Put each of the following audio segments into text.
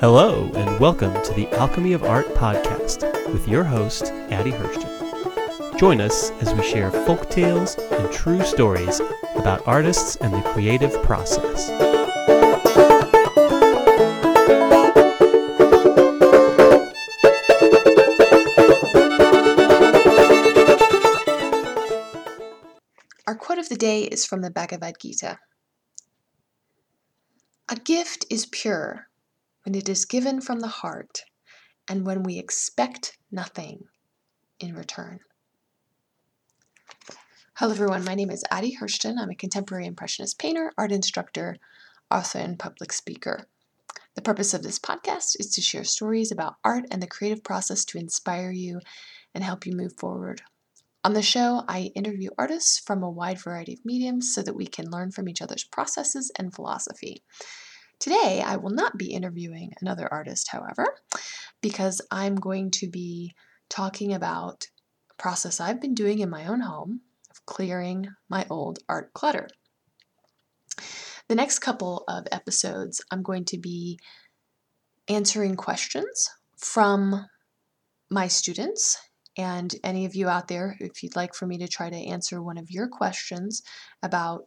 Hello, and welcome to the Alchemy of Art podcast with your host, Addie Hirschten. Join us as we share folk tales and true stories about artists and the creative process. Day is from the Bhagavad Gita. A gift is pure when it is given from the heart and when we expect nothing in return. Hello, everyone. My name is Addie Hirschten. I'm a contemporary Impressionist painter, art instructor, author, and public speaker. The purpose of this podcast is to share stories about art and the creative process to inspire you and help you move forward. On the show, I interview artists from a wide variety of mediums so that we can learn from each other's processes and philosophy. Today, I will not be interviewing another artist, however, because I'm going to be talking about a process I've been doing in my own home of clearing my old art clutter. The next couple of episodes, I'm going to be answering questions from my students and any of you out there, if you'd like for me to try to answer one of your questions about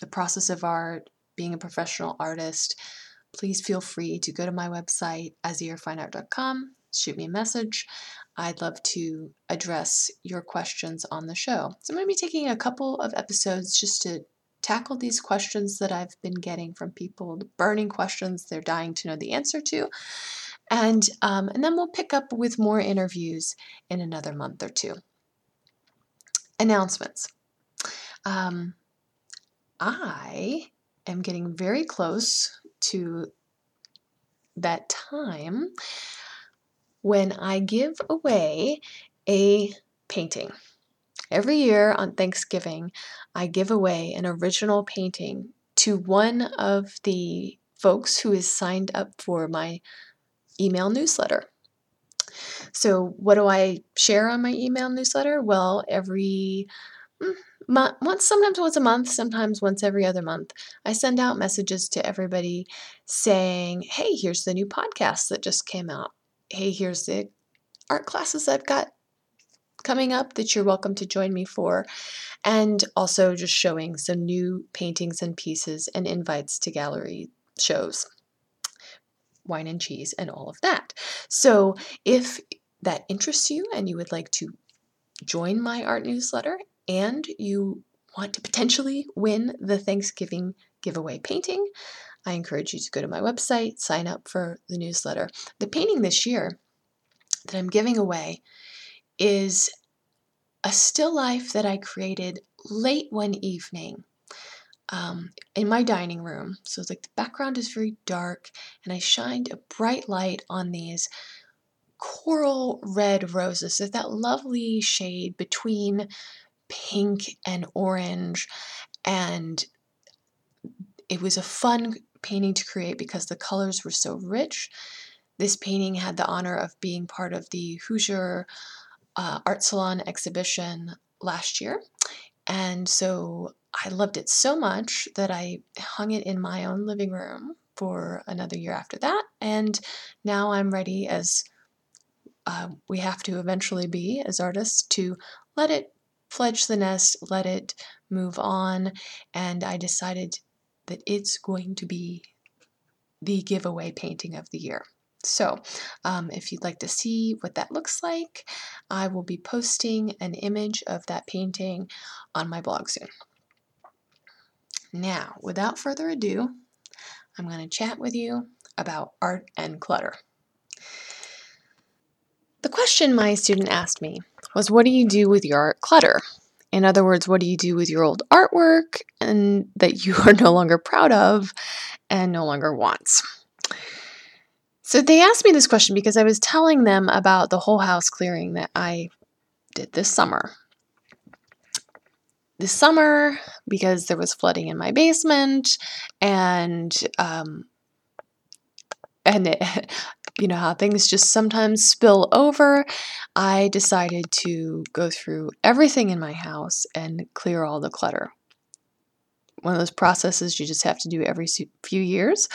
the process of art, being a professional artist, please feel free to go to my website, azhirfineart.com, shoot me a message. I'd love to address your questions on the show. So I'm going to be taking a couple of episodes just to tackle these questions that I've been getting from people, burning questions they're dying to know the answer to. And, um, and then we'll pick up with more interviews in another month or two. Announcements. Um, I am getting very close to that time when I give away a painting. Every year on Thanksgiving, I give away an original painting to one of the folks who is signed up for my email newsletter. So, what do I share on my email newsletter? Well, every mm, once sometimes once a month sometimes once every other month i send out messages to everybody saying hey here's the new podcast that just came out hey here's the art classes i've got coming up that you're welcome to join me for and also just showing some new paintings and pieces and invites to gallery shows wine and cheese and all of that so if that interests you and you would like to join my art newsletter and you want to potentially win the Thanksgiving giveaway painting, I encourage you to go to my website, sign up for the newsletter. The painting this year that I'm giving away is a still life that I created late one evening um, in my dining room. So it's like the background is very dark, and I shined a bright light on these coral red roses. So that lovely shade between pink and orange. And it was a fun painting to create because the colors were so rich. This painting had the honor of being part of the Hoosier uh, Art Salon exhibition last year. And so I loved it so much that I hung it in my own living room for another year after that. And now I'm ready, as uh, we have to eventually be as artists, to let it fledge the nest, let it move on, and I decided that it's going to be the giveaway painting of the year. So, um, if you'd like to see what that looks like, I will be posting an image of that painting on my blog soon. Now, without further ado, I'm going to chat with you about art and clutter. The question my student asked me was what do you do with your art clutter? In other words, what do you do with your old artwork and that you are no longer proud of and no longer wants? So they asked me this question because I was telling them about the whole house clearing that I did this summer. This summer, because there was flooding in my basement, and um, and it, you know how things just sometimes spill over. I decided to go through everything in my house and clear all the clutter. One of those processes you just have to do every few years.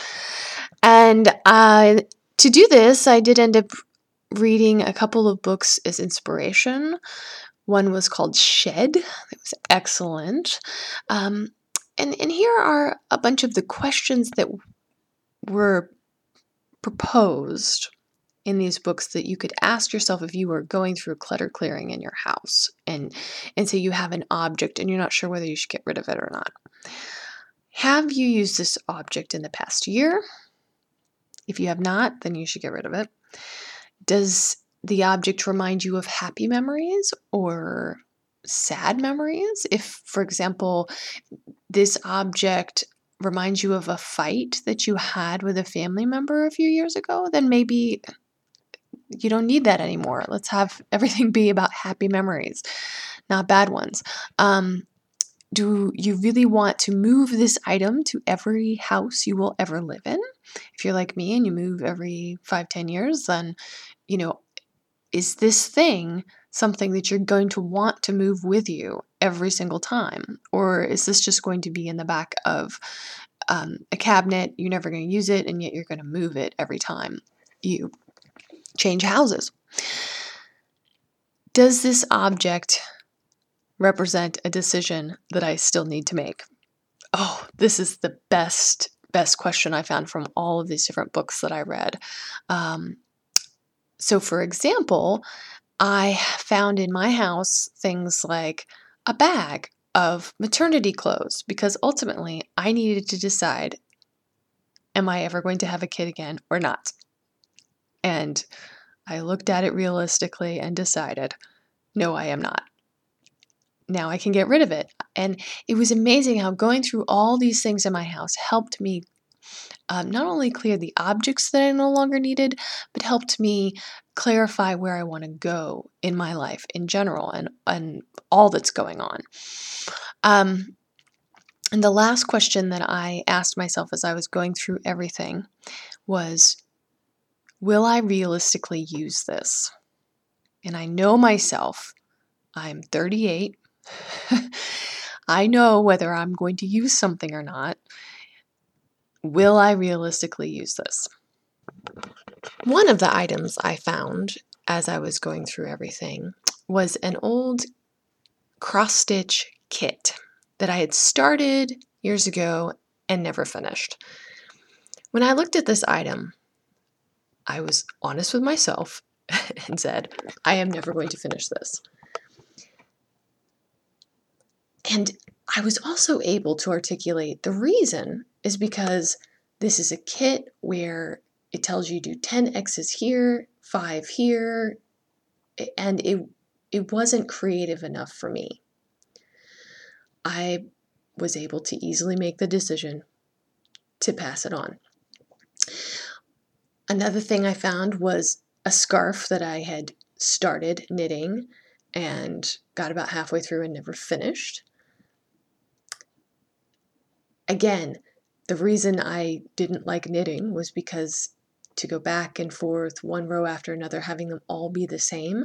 And uh, to do this, I did end up reading a couple of books as inspiration. One was called Shed, it was excellent. Um, and, and here are a bunch of the questions that were proposed in these books that you could ask yourself if you were going through clutter clearing in your house and and so you have an object and you're not sure whether you should get rid of it or not. Have you used this object in the past year? If you have not, then you should get rid of it. Does the object remind you of happy memories or sad memories? If, for example, this object reminds you of a fight that you had with a family member a few years ago, then maybe you don't need that anymore. Let's have everything be about happy memories, not bad ones. Um, do you really want to move this item to every house you will ever live in? If you're like me and you move every five, ten years, then, you know, is this thing something that you're going to want to move with you every single time? Or is this just going to be in the back of um, a cabinet? You're never going to use it, and yet you're going to move it every time you change houses. Does this object represent a decision that I still need to make? Oh, this is the best best question I found from all of these different books that I read. Um, so, for example, I found in my house things like a bag of maternity clothes because ultimately I needed to decide am I ever going to have a kid again or not? And I looked at it realistically and decided no, I am not. Now I can get rid of it. And it was amazing how going through all these things in my house helped me um, not only cleared the objects that I no longer needed, but helped me clarify where I want to go in my life in general and, and all that's going on. Um, and the last question that I asked myself as I was going through everything was Will I realistically use this? And I know myself, I'm 38. I know whether I'm going to use something or not. Will I realistically use this? One of the items I found as I was going through everything was an old cross stitch kit that I had started years ago and never finished. When I looked at this item, I was honest with myself and said, I am never going to finish this. And I was also able to articulate the reason is because this is a kit where it tells you do 10 X's here, 5 here, and it it wasn't creative enough for me. I was able to easily make the decision to pass it on. Another thing I found was a scarf that I had started knitting and got about halfway through and never finished. Again, the reason I didn't like knitting was because to go back and forth, one row after another, having them all be the same,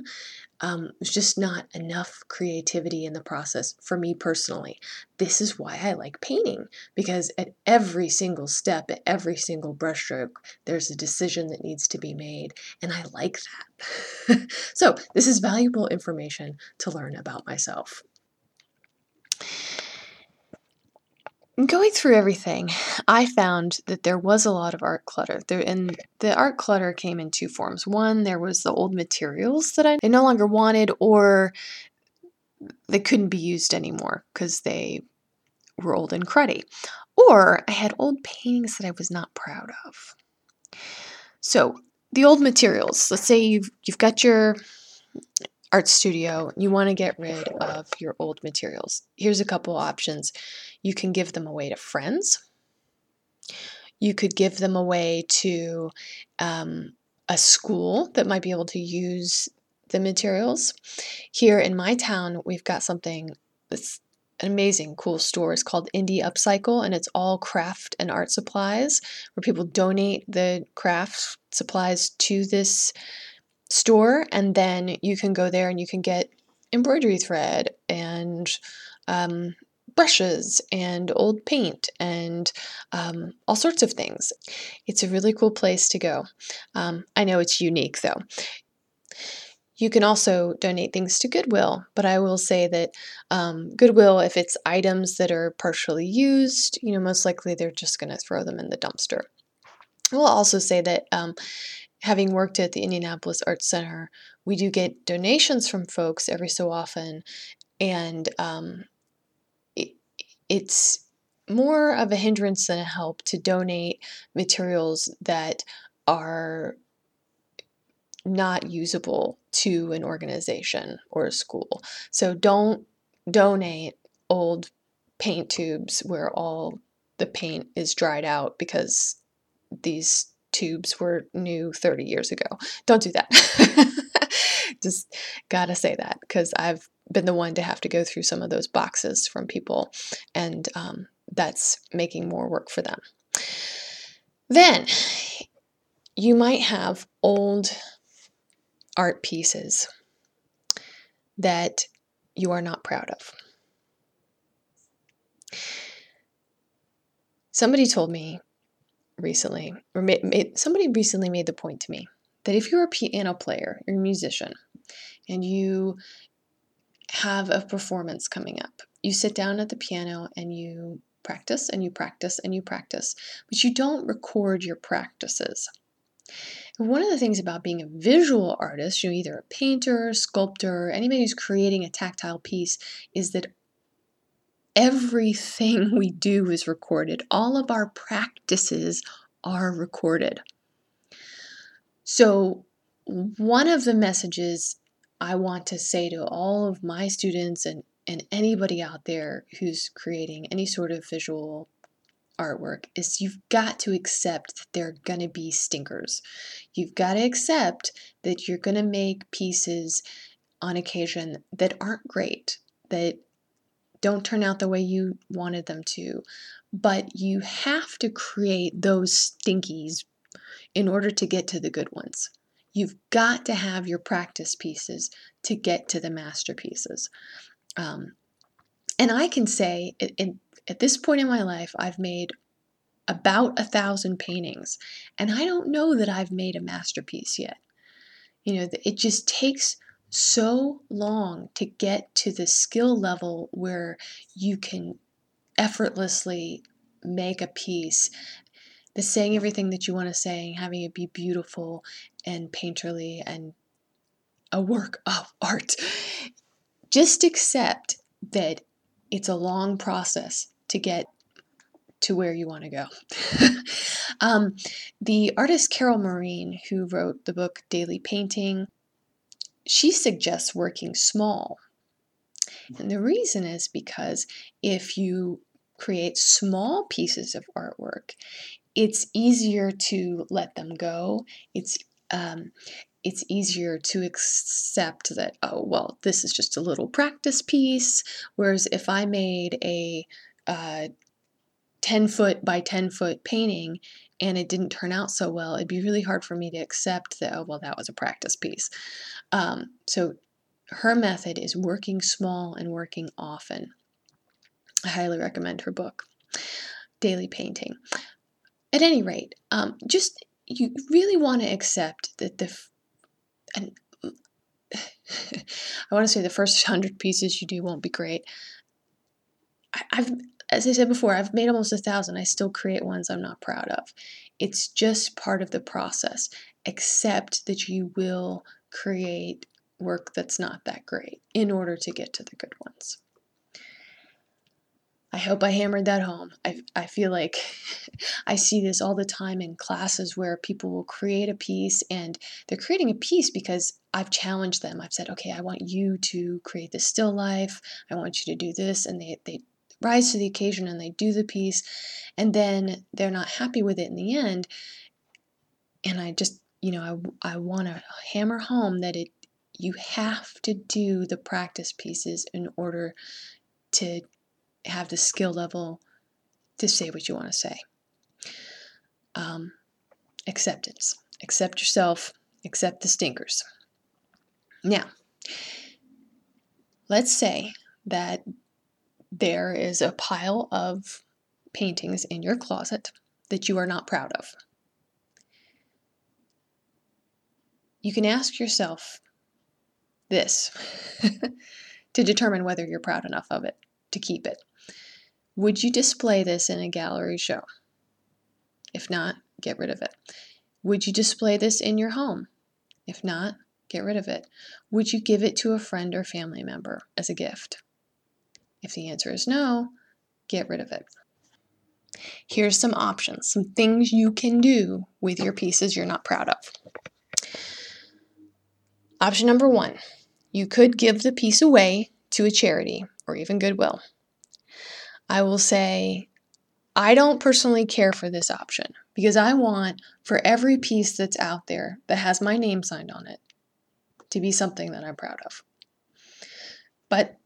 um, was just not enough creativity in the process for me personally. This is why I like painting, because at every single step, at every single brushstroke, there's a decision that needs to be made, and I like that. so, this is valuable information to learn about myself. Going through everything, I found that there was a lot of art clutter. There, and the art clutter came in two forms. One, there was the old materials that I no longer wanted, or they couldn't be used anymore because they were old and cruddy. Or I had old paintings that I was not proud of. So the old materials. Let's say you've you've got your art studio, you want to get rid of your old materials. Here's a couple options. You can give them away to friends. You could give them away to um, a school that might be able to use the materials. Here in my town, we've got something that's an amazing, cool store. It's called Indy Upcycle, and it's all craft and art supplies where people donate the craft supplies to this store, and then you can go there and you can get embroidery thread and um, brushes and old paint and um, all sorts of things. It's a really cool place to go. Um, I know it's unique though. You can also donate things to Goodwill, but I will say that um, Goodwill, if it's items that are partially used, you know, most likely they're just going to throw them in the dumpster. I will also say that um, having worked at the Indianapolis Arts Center, we do get donations from folks every so often, and um, it, it's more of a hindrance than a help to donate materials that are not usable to an organization or a school. So don't donate old paint tubes where all the paint is dried out because these tubes were new 30 years ago. Don't do that. Just gotta say that because I've been the one to have to go through some of those boxes from people, and um, that's making more work for them. Then you might have old art pieces that you are not proud of. Somebody told me recently, or somebody recently made the point to me that if you're a piano player, you're a musician, and you have a performance coming up, you sit down at the piano and you practice and you practice and you practice, but you don't record your practices. One of the things about being a visual artist, you know, either a painter, sculptor, anybody who's creating a tactile piece, is that everything we do is recorded. All of our practices are recorded. So, one of the messages I want to say to all of my students and, and anybody out there who's creating any sort of visual artwork is you've got to accept that there are going to be stinkers. You've got to accept that you're going to make pieces on occasion that aren't great, that don't turn out the way you wanted them to. But you have to create those stinkies in order to get to the good ones. You've got to have your practice pieces to get to the masterpieces. Um, and I can say, in, at this point in my life, I've made about a thousand paintings, and I don't know that I've made a masterpiece yet. You know, it just takes so long to get to the skill level where you can effortlessly make a piece the saying everything that you want to say and having it be beautiful and painterly and a work of art. Just accept that it's a long process to get to where you want to go. um, the artist Carol Marine, who wrote the book Daily Painting, she suggests working small. And the reason is because if you create small pieces of artwork, it's easier to let them go. It's um, it's easier to accept that oh well this is just a little practice piece whereas if i made a uh, 10 foot by 10 foot painting and it didn't turn out so well it'd be really hard for me to accept that oh well that was a practice piece. Um, so her method is working small and working often. I highly recommend her book daily painting. At any rate um, just you really want to accept that the and I want to say the first hundred pieces you do won't be great. I, I've, as I said before, I've made almost a thousand. I still create ones I'm not proud of. It's just part of the process. Accept that you will create work that's not that great in order to get to the good ones. I hope I hammered that home. I, I feel like I see this all the time in classes where people will create a piece and they're creating a piece because I've challenged them. I've said, okay, I want you to create this still life. I want you to do this. And they, they rise to the occasion and they do the piece. And then they're not happy with it in the end. And I just, you know, I, I want to hammer home that it, you have to do the practice pieces in order to have the skill level to say what you want to say. Um, acceptance. Accept yourself, accept the stinkers. Now, let's say that there is a pile of paintings in your closet that you are not proud of. You can ask yourself this to determine whether you're proud enough of it to keep it. Would you display this in a gallery show? If not, get rid of it. Would you display this in your home? If not, get rid of it. Would you give it to a friend or family member as a gift? If the answer is no, get rid of it. Here's some options, some things you can do with your pieces you're not proud of. Option number one you could give the piece away to a charity or even Goodwill. I will say, I don't personally care for this option because I want for every piece that's out there that has my name signed on it to be something that I'm proud of. But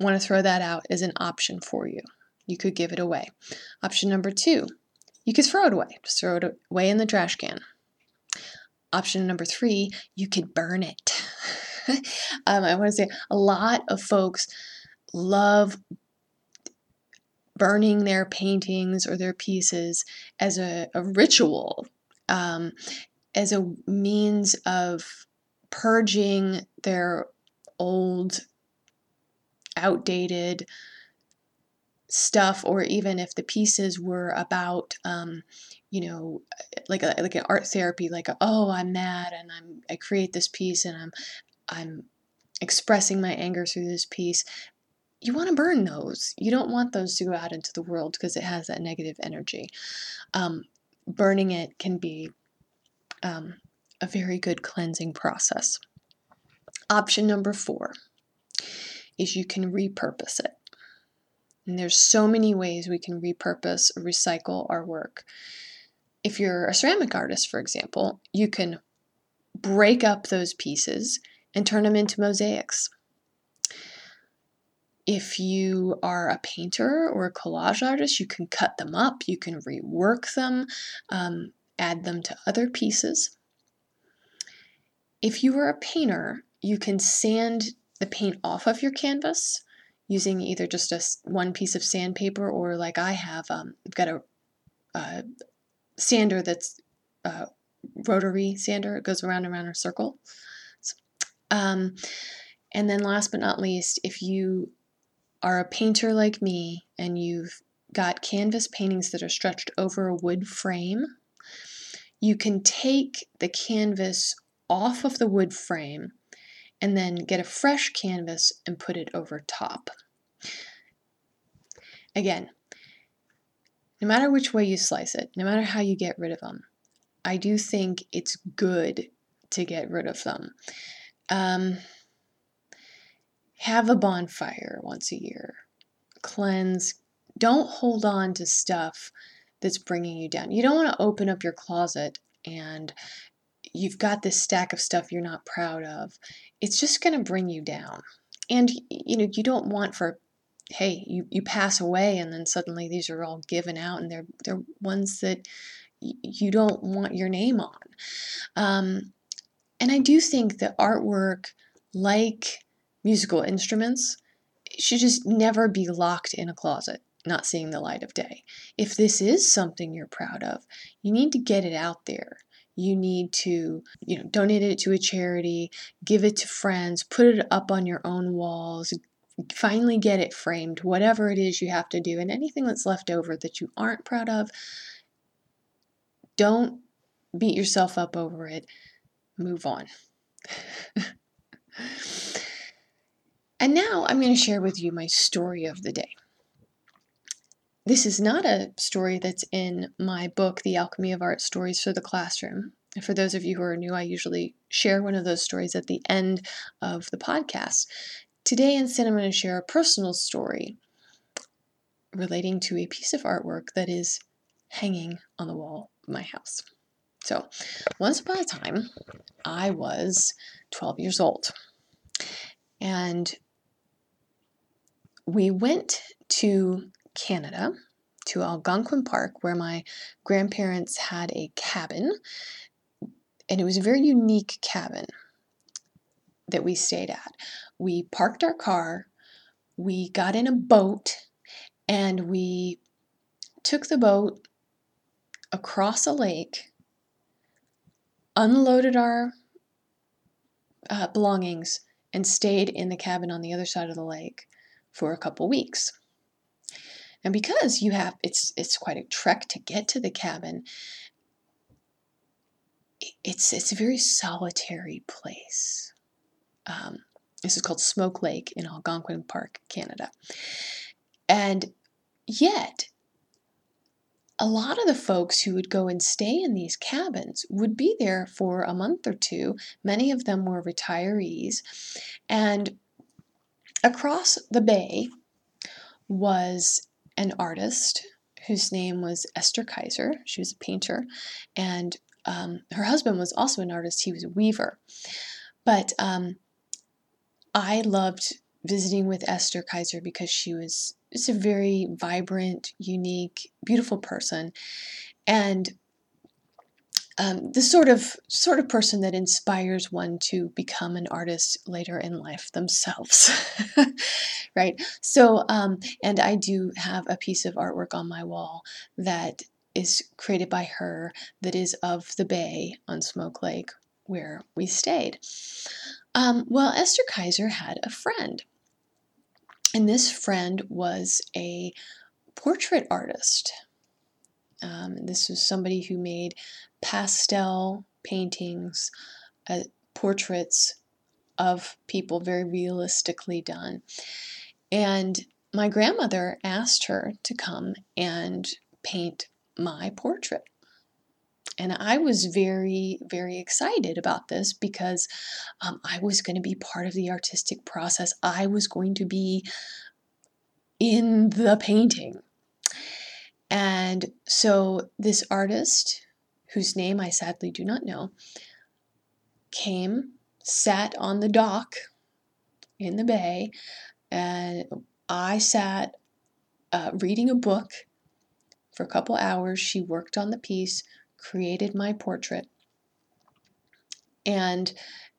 want to throw that out as an option for you. You could give it away. Option number two, you could throw it away. Just throw it away in the trash can. Option number three, you could burn it. um, I want to say a lot of folks love burning their paintings or their pieces as a, a ritual, um, as a means of purging their old, outdated stuff, or even if the pieces were about, um, you know, like a, like an art therapy, like a, oh, I'm mad and I'm I create this piece and I'm I'm expressing my anger through this piece you want to burn those. You don't want those to go out into the world because it has that negative energy. Um, burning it can be um, a very good cleansing process. Option number four is you can repurpose it. And there's so many ways we can repurpose recycle our work. If you're a ceramic artist, for example, you can break up those pieces and turn them into mosaics if you are a painter or a collage artist, you can cut them up, you can rework them, um, add them to other pieces. If you are a painter, you can sand the paint off of your canvas using either just a one piece of sandpaper or like I have, um, I've got a, a sander that's a uh, rotary sander. It goes around and around in a circle. Um, and then last but not least, if you are a painter like me and you've got canvas paintings that are stretched over a wood frame, you can take the canvas off of the wood frame and then get a fresh canvas and put it over top. Again, no matter which way you slice it, no matter how you get rid of them, I do think it's good to get rid of them. Um, have a bonfire once a year. Cleanse. Don't hold on to stuff that's bringing you down. You don't want to open up your closet and you've got this stack of stuff you're not proud of. It's just going to bring you down. And you know, you don't want for hey, you, you pass away and then suddenly these are all given out and they're they're ones that you don't want your name on. Um, and I do think that artwork, like musical instruments should just never be locked in a closet, not seeing the light of day. If this is something you're proud of, you need to get it out there. You need to, you know, donate it to a charity, give it to friends, put it up on your own walls, finally get it framed, whatever it is you have to do. And anything that's left over that you aren't proud of, don't beat yourself up over it. Move on. And now I'm going to share with you my story of the day. This is not a story that's in my book, The Alchemy of Art Stories for the Classroom. For those of you who are new, I usually share one of those stories at the end of the podcast. Today, instead, I'm going to share a personal story relating to a piece of artwork that is hanging on the wall of my house. So, once upon a time, I was 12 years old. And we went to Canada, to Algonquin Park, where my grandparents had a cabin and it was a very unique cabin that we stayed at. We parked our car, we got in a boat, and we took the boat across a lake, unloaded our uh, belongings, and stayed in the cabin on the other side of the lake for a couple weeks. And because you have it's it's quite a trek to get to the cabin, it's it's a very solitary place. Um, this is called Smoke Lake in Algonquin Park, Canada. And yet, a lot of the folks who would go and stay in these cabins would be there for a month or two. Many of them were retirees. And across the bay was an artist whose name was Esther Kaiser. She was a painter. And um, her husband was also an artist, he was a weaver. But um, I loved visiting with Esther Kaiser because she was just a very vibrant, unique, beautiful person, and um, the sort of sort of person that inspires one to become an artist later in life themselves, right? So, um, and I do have a piece of artwork on my wall that is created by her that is of the bay on Smoke Lake where we stayed. Um, well, Esther Kaiser had a friend, and this friend was a portrait artist. Um, this was somebody who made pastel paintings, uh, portraits of people, very realistically done. And my grandmother asked her to come and paint my portrait. And I was very, very excited about this because um, I was going to be part of the artistic process. I was going to be in the painting. And so this artist, whose name I sadly do not know, came, sat on the dock in the bay, and I sat uh, reading a book for a couple hours. She worked on the piece, created my portrait, and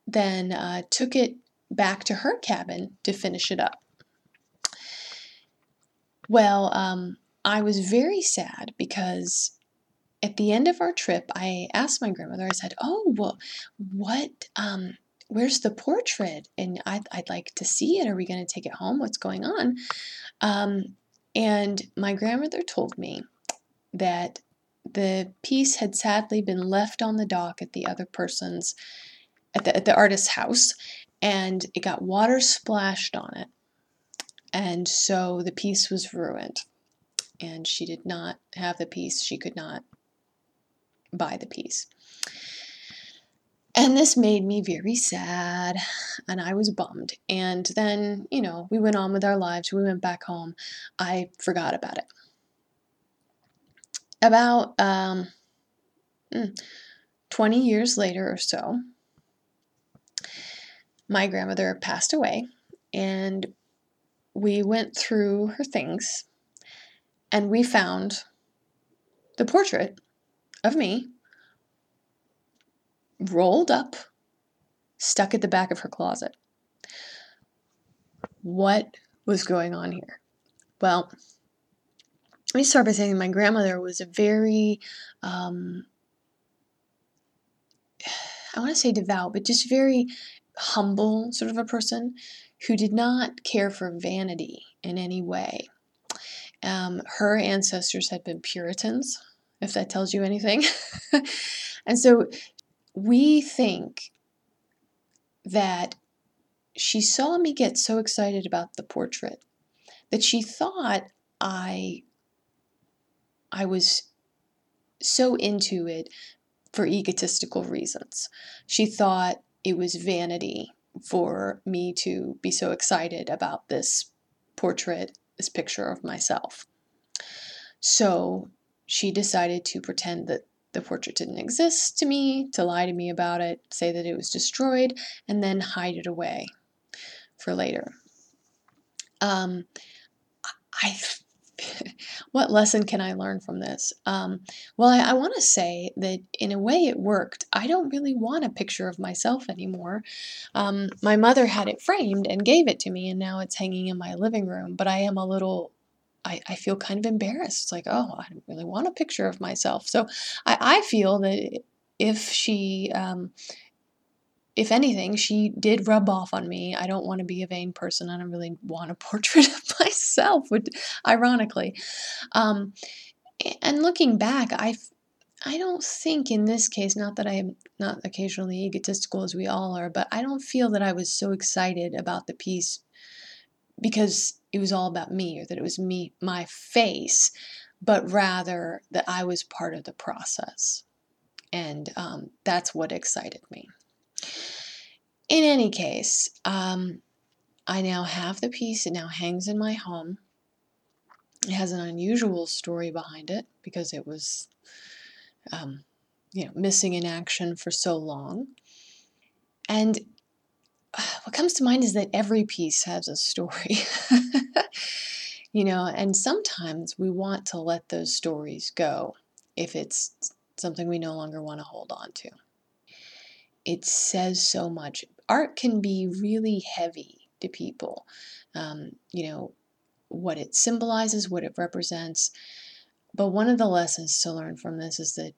then uh, took it back to her cabin to finish it up. Well, um, I was very sad because at the end of our trip, I asked my grandmother, I said, Oh, well, what, um, where's the portrait? And I'd, I'd like to see it. Are we going to take it home? What's going on? Um, and my grandmother told me that the piece had sadly been left on the dock at the other person's, at the, at the artist's house, and it got water splashed on it. And so the piece was ruined. And she did not have the piece. She could not buy the piece. And this made me very sad, and I was bummed. And then, you know, we went on with our lives. We went back home. I forgot about it about um, hmm, 20 years later or so, my grandmother passed away, and we went through her things, and we found the portrait of me rolled up, stuck at the back of her closet. What was going on here? Well, let me start by saying my grandmother was a very, um, I want to say devout, but just very humble sort of a person who did not care for vanity in any way. Um, her ancestors had been Puritans, if that tells you anything. and so we think that she saw me get so excited about the portrait that she thought I I was so into it for egotistical reasons. She thought it was vanity for me to be so excited about this portrait, this picture of myself. So she decided to pretend that the portrait didn't exist to me, to lie to me about it, say that it was destroyed, and then hide it away for later. Um, I what lesson can I learn from this? Um, well, I, I want to say that in a way it worked. I don't really want a picture of myself anymore. Um, my mother had it framed and gave it to me, and now it's hanging in my living room. But I am a little I, I feel kind of embarrassed. It's like, oh, I don't really want a picture of myself. So I, I feel that if she, um, if anything, she did rub off on me. I don't want to be a vain person. I don't really want a portrait of myself, which, ironically. Um, and looking back, I, I don't think in this case, not that I am not occasionally egotistical as we all are, but I don't feel that I was so excited about the piece because it was all about me or that it was me, my face, but rather that I was part of the process. And um, that's what excited me. In any case, um, I now have the piece. It now hangs in my home. It has an unusual story behind it because it was, um, you know, missing in action for so long. And what comes to mind is that every piece has a story. you know, and sometimes we want to let those stories go if it's something we no longer want to hold on to. It says so much. Art can be really heavy to people. Um, you know, what it symbolizes, what it represents. But one of the lessons to learn from this is that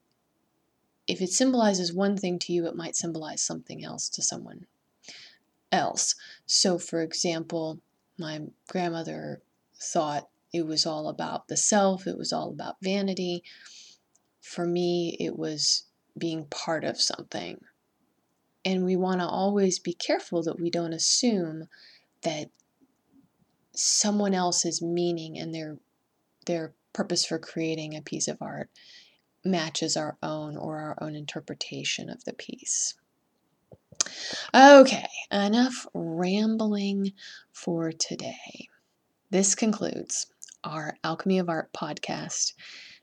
if it symbolizes one thing to you, it might symbolize something else to someone else. So, for example, my grandmother thought it was all about the self, it was all about vanity. For me, it was being part of something. And we want to always be careful that we don't assume that someone else's meaning and their their purpose for creating a piece of art matches our own or our own interpretation of the piece. Okay, enough rambling for today. This concludes our Alchemy of Art podcast.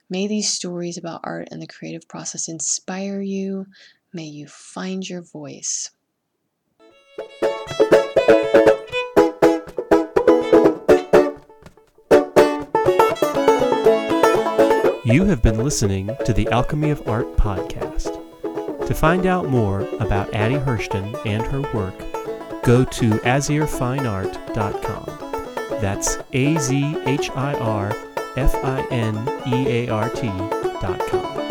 May these stories about art and the creative process inspire you. May you find your voice. You have been listening to the Alchemy of Art podcast. To find out more about Addie Hirschten and her work, go to azhirfineart.com. That's A Z H I R F I N E A R T.com.